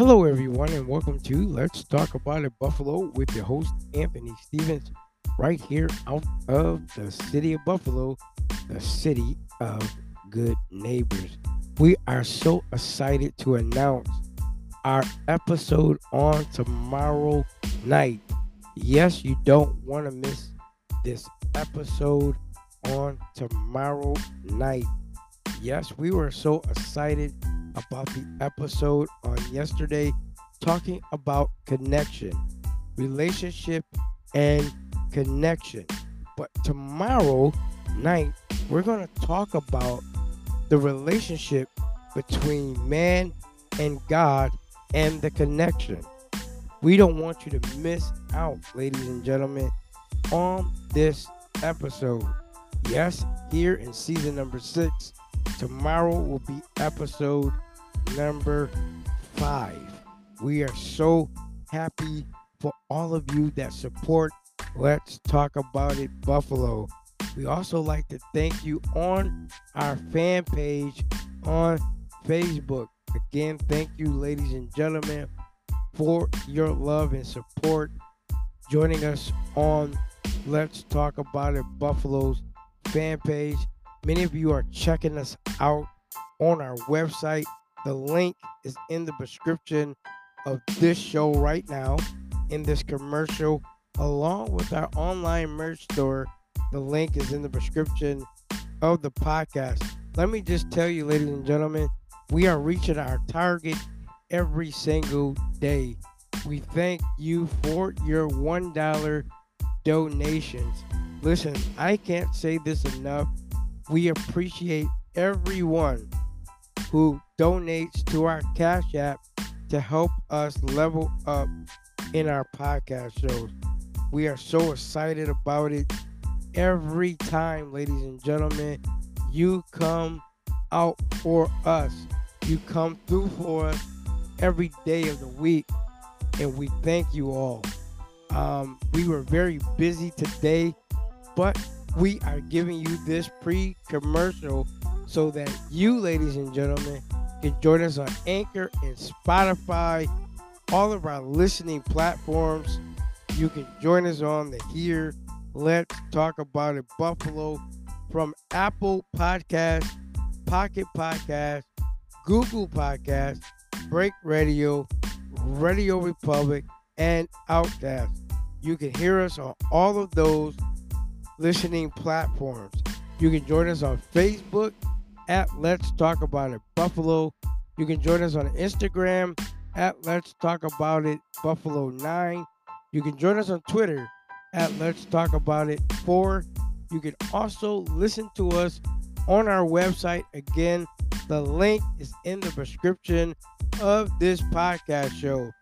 Hello, everyone, and welcome to Let's Talk About It Buffalo with your host, Anthony Stevens, right here out of the city of Buffalo, the city of good neighbors. We are so excited to announce our episode on tomorrow night. Yes, you don't want to miss this episode on tomorrow night. Yes, we were so excited about the episode on yesterday talking about connection, relationship, and connection. But tomorrow night, we're going to talk about the relationship between man and God and the connection. We don't want you to miss out, ladies and gentlemen, on this episode. Yes, here in season number six, tomorrow will be episode number five. We are so happy for all of you that support Let's Talk About It Buffalo. We also like to thank you on our fan page on Facebook. Again, thank you, ladies and gentlemen, for your love and support. Joining us on Let's Talk About It Buffalo's fan page. Many of you are checking us out on our website. The link is in the description of this show right now, in this commercial, along with our online merch store. The link is in the description of the podcast. Let me just tell you, ladies and gentlemen, we are reaching our target every single day. We thank you for your $1 donations. Listen, I can't say this enough. We appreciate everyone who donates to our Cash App to help us level up in our podcast shows. We are so excited about it every time, ladies and gentlemen. You come out for us. You come through for us every day of the week, and we thank you all. Um, we were very busy today, but we are giving you this pre commercial so that you, ladies and gentlemen, can join us on Anchor and Spotify, all of our listening platforms. You can join us on the Here Let's Talk About It Buffalo from Apple Podcast, Pocket Podcast, Google Podcast, Break Radio, Radio Republic, and Outcast. You can hear us on all of those listening platforms. You can join us on Facebook at Let's Talk About It Buffalo. You can join us on Instagram at Let's Talk About It Buffalo 9. You can join us on Twitter at Let's Talk About It 4. You can also listen to us on our website. Again, the link is in the description of this podcast show.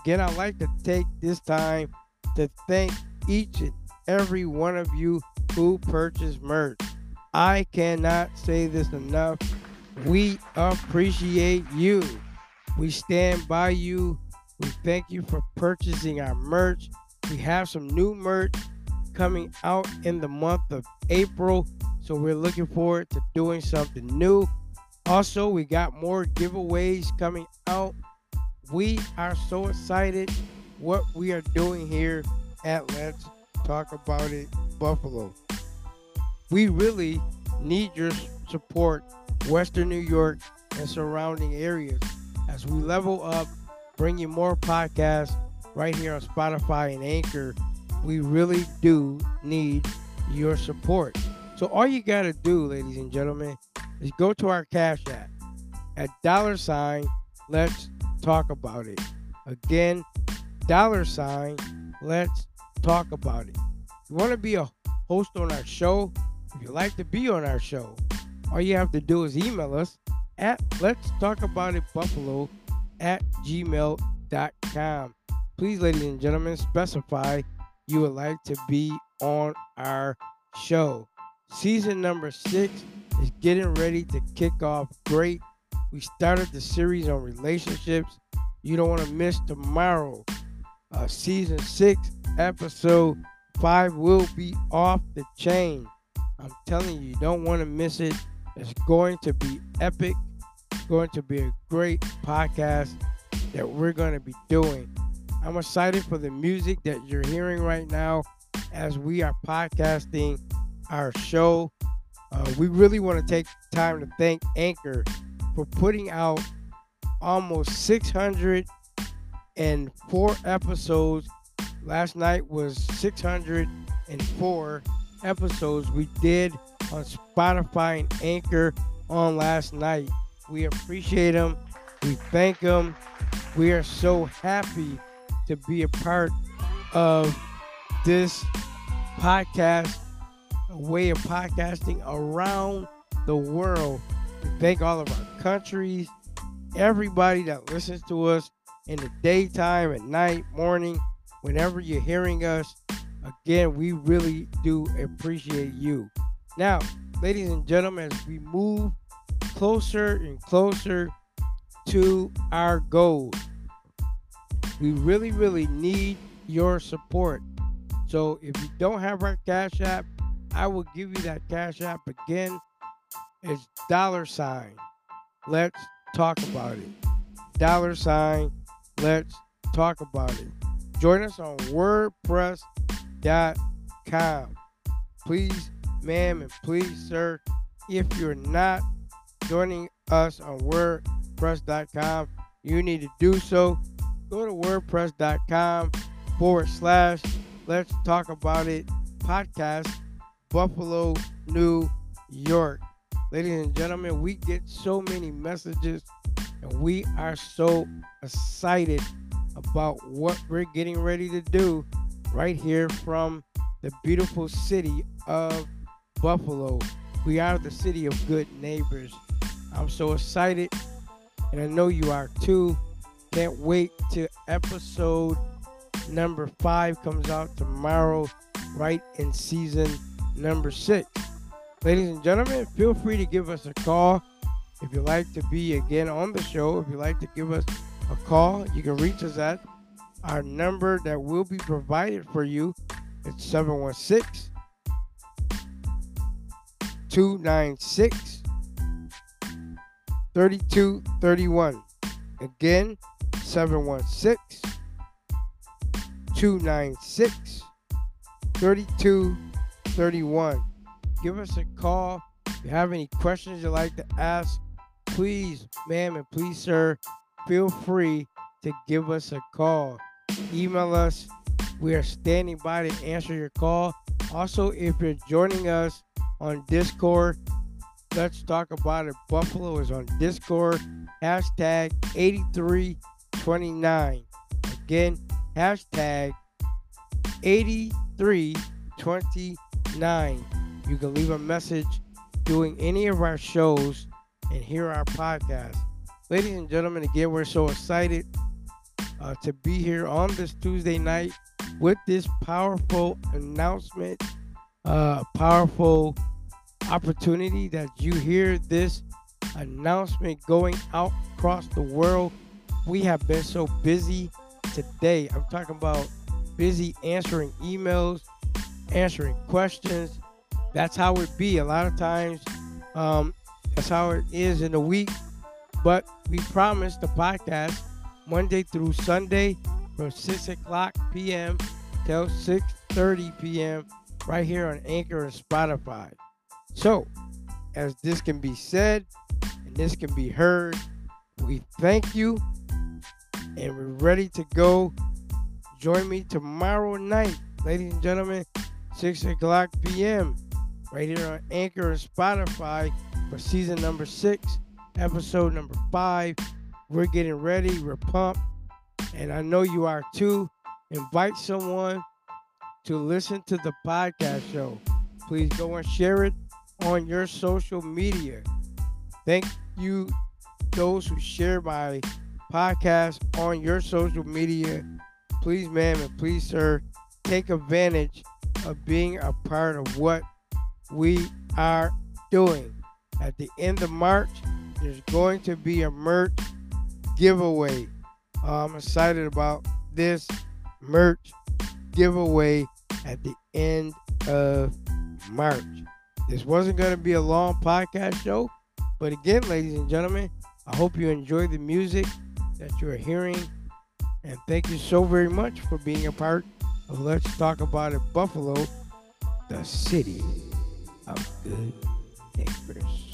Again, I'd like to take this time to thank each and every one of you who purchased merch. I cannot say this enough. We appreciate you. We stand by you. We thank you for purchasing our merch. We have some new merch coming out in the month of April. So we're looking forward to doing something new. Also, we got more giveaways coming out. We are so excited what we are doing here at Let's Talk About It Buffalo. We really need your support, Western New York and surrounding areas, as we level up, bring you more podcasts right here on Spotify and Anchor. We really do need your support. So all you got to do, ladies and gentlemen, is go to our Cash App at dollar sign. Let's talk about it. Again, dollar sign. Let's talk about it. You want to be a host on our show, if you'd like to be on our show, all you have to do is email us at let's talk about it buffalo at gmail.com. Please, ladies and gentlemen, specify you would like to be on our show. Season number six is getting ready to kick off great. We started the series on relationships. You don't want to miss tomorrow. Uh, season six, episode five will be off the chain. I'm telling you, you don't want to miss it. It's going to be epic. It's going to be a great podcast. that we're going to be doing. I'm excited for the music that you're hearing right now as we are podcasting our show. Uh, we really want to take time to thank Anchor for putting out almost 604 episodes. Last night was 604 episodes we did on Spotify and Anchor on last night. We appreciate them. We thank them. We are so happy to be a part of this podcast, a way of podcasting around the world. We thank all of our countries, everybody that listens to us in the daytime, at night, morning, whenever you're hearing us. Again, we really do appreciate you. Now, ladies and gentlemen, as we move closer and closer to our goal, we really, really need your support. So if you don't have our Cash App, I will give you that Cash App again. It's dollar sign. Let's talk about it. Dollar sign. Let's talk about it. Join us on WordPress.com. Please, ma'am, and please, sir, if you're not joining us on WordPress.com, you need to do so. Go to WordPress.com forward slash Let's Talk About It podcast, Buffalo, New York. Ladies and gentlemen, we get so many messages and we are so excited about what we're getting ready to do right here from the beautiful city of Buffalo. We are the city of good neighbors. I'm so excited, and I know you are too. Can't wait till episode number five comes out tomorrow, right in season number six. Ladies and gentlemen, feel free to give us a call if you'd like to be again on the show. If you'd like to give us a call, you can reach us at our number that will be provided for you. It's 716 296 3231. Again, 716 296 3231. Give us a call. If you have any questions you'd like to ask, please, ma'am, and please, sir, feel free to give us a call. Email us. We are standing by to answer your call. Also, if you're joining us on Discord, let's talk about it. Buffalo is on Discord. Hashtag 8329. Again, hashtag 8329. You can leave a message doing any of our shows and hear our podcast. Ladies and gentlemen, again, we're so excited uh, to be here on this Tuesday night with this powerful announcement, uh, powerful opportunity that you hear this announcement going out across the world. We have been so busy today. I'm talking about busy answering emails, answering questions. That's how it be. A lot of times, um, that's how it is in the week. But we promise the podcast Monday through Sunday from 6 o'clock p.m. till 6.30 p.m. right here on Anchor and Spotify. So, as this can be said and this can be heard, we thank you and we're ready to go. Join me tomorrow night, ladies and gentlemen, 6 o'clock p.m. right here on Anchor and Spotify for season number six, episode number five. We're getting ready, we're pumped, and I know you are too. Invite someone to listen to the podcast show. Please go and share it on your social media. Thank you, those who share my podcast on your social media. Please, ma'am, and please, sir, take advantage of being a part of what we are doing. At the end of March, there's going to be a merch giveaway. Uh, I'm excited about this merch giveaway at the end of March. This wasn't going to be a long podcast show, but again, ladies and gentlemen, I hope you enjoy the music that you are hearing. And thank you so very much for being a part of Let's Talk About It Buffalo, the city of good neighbors.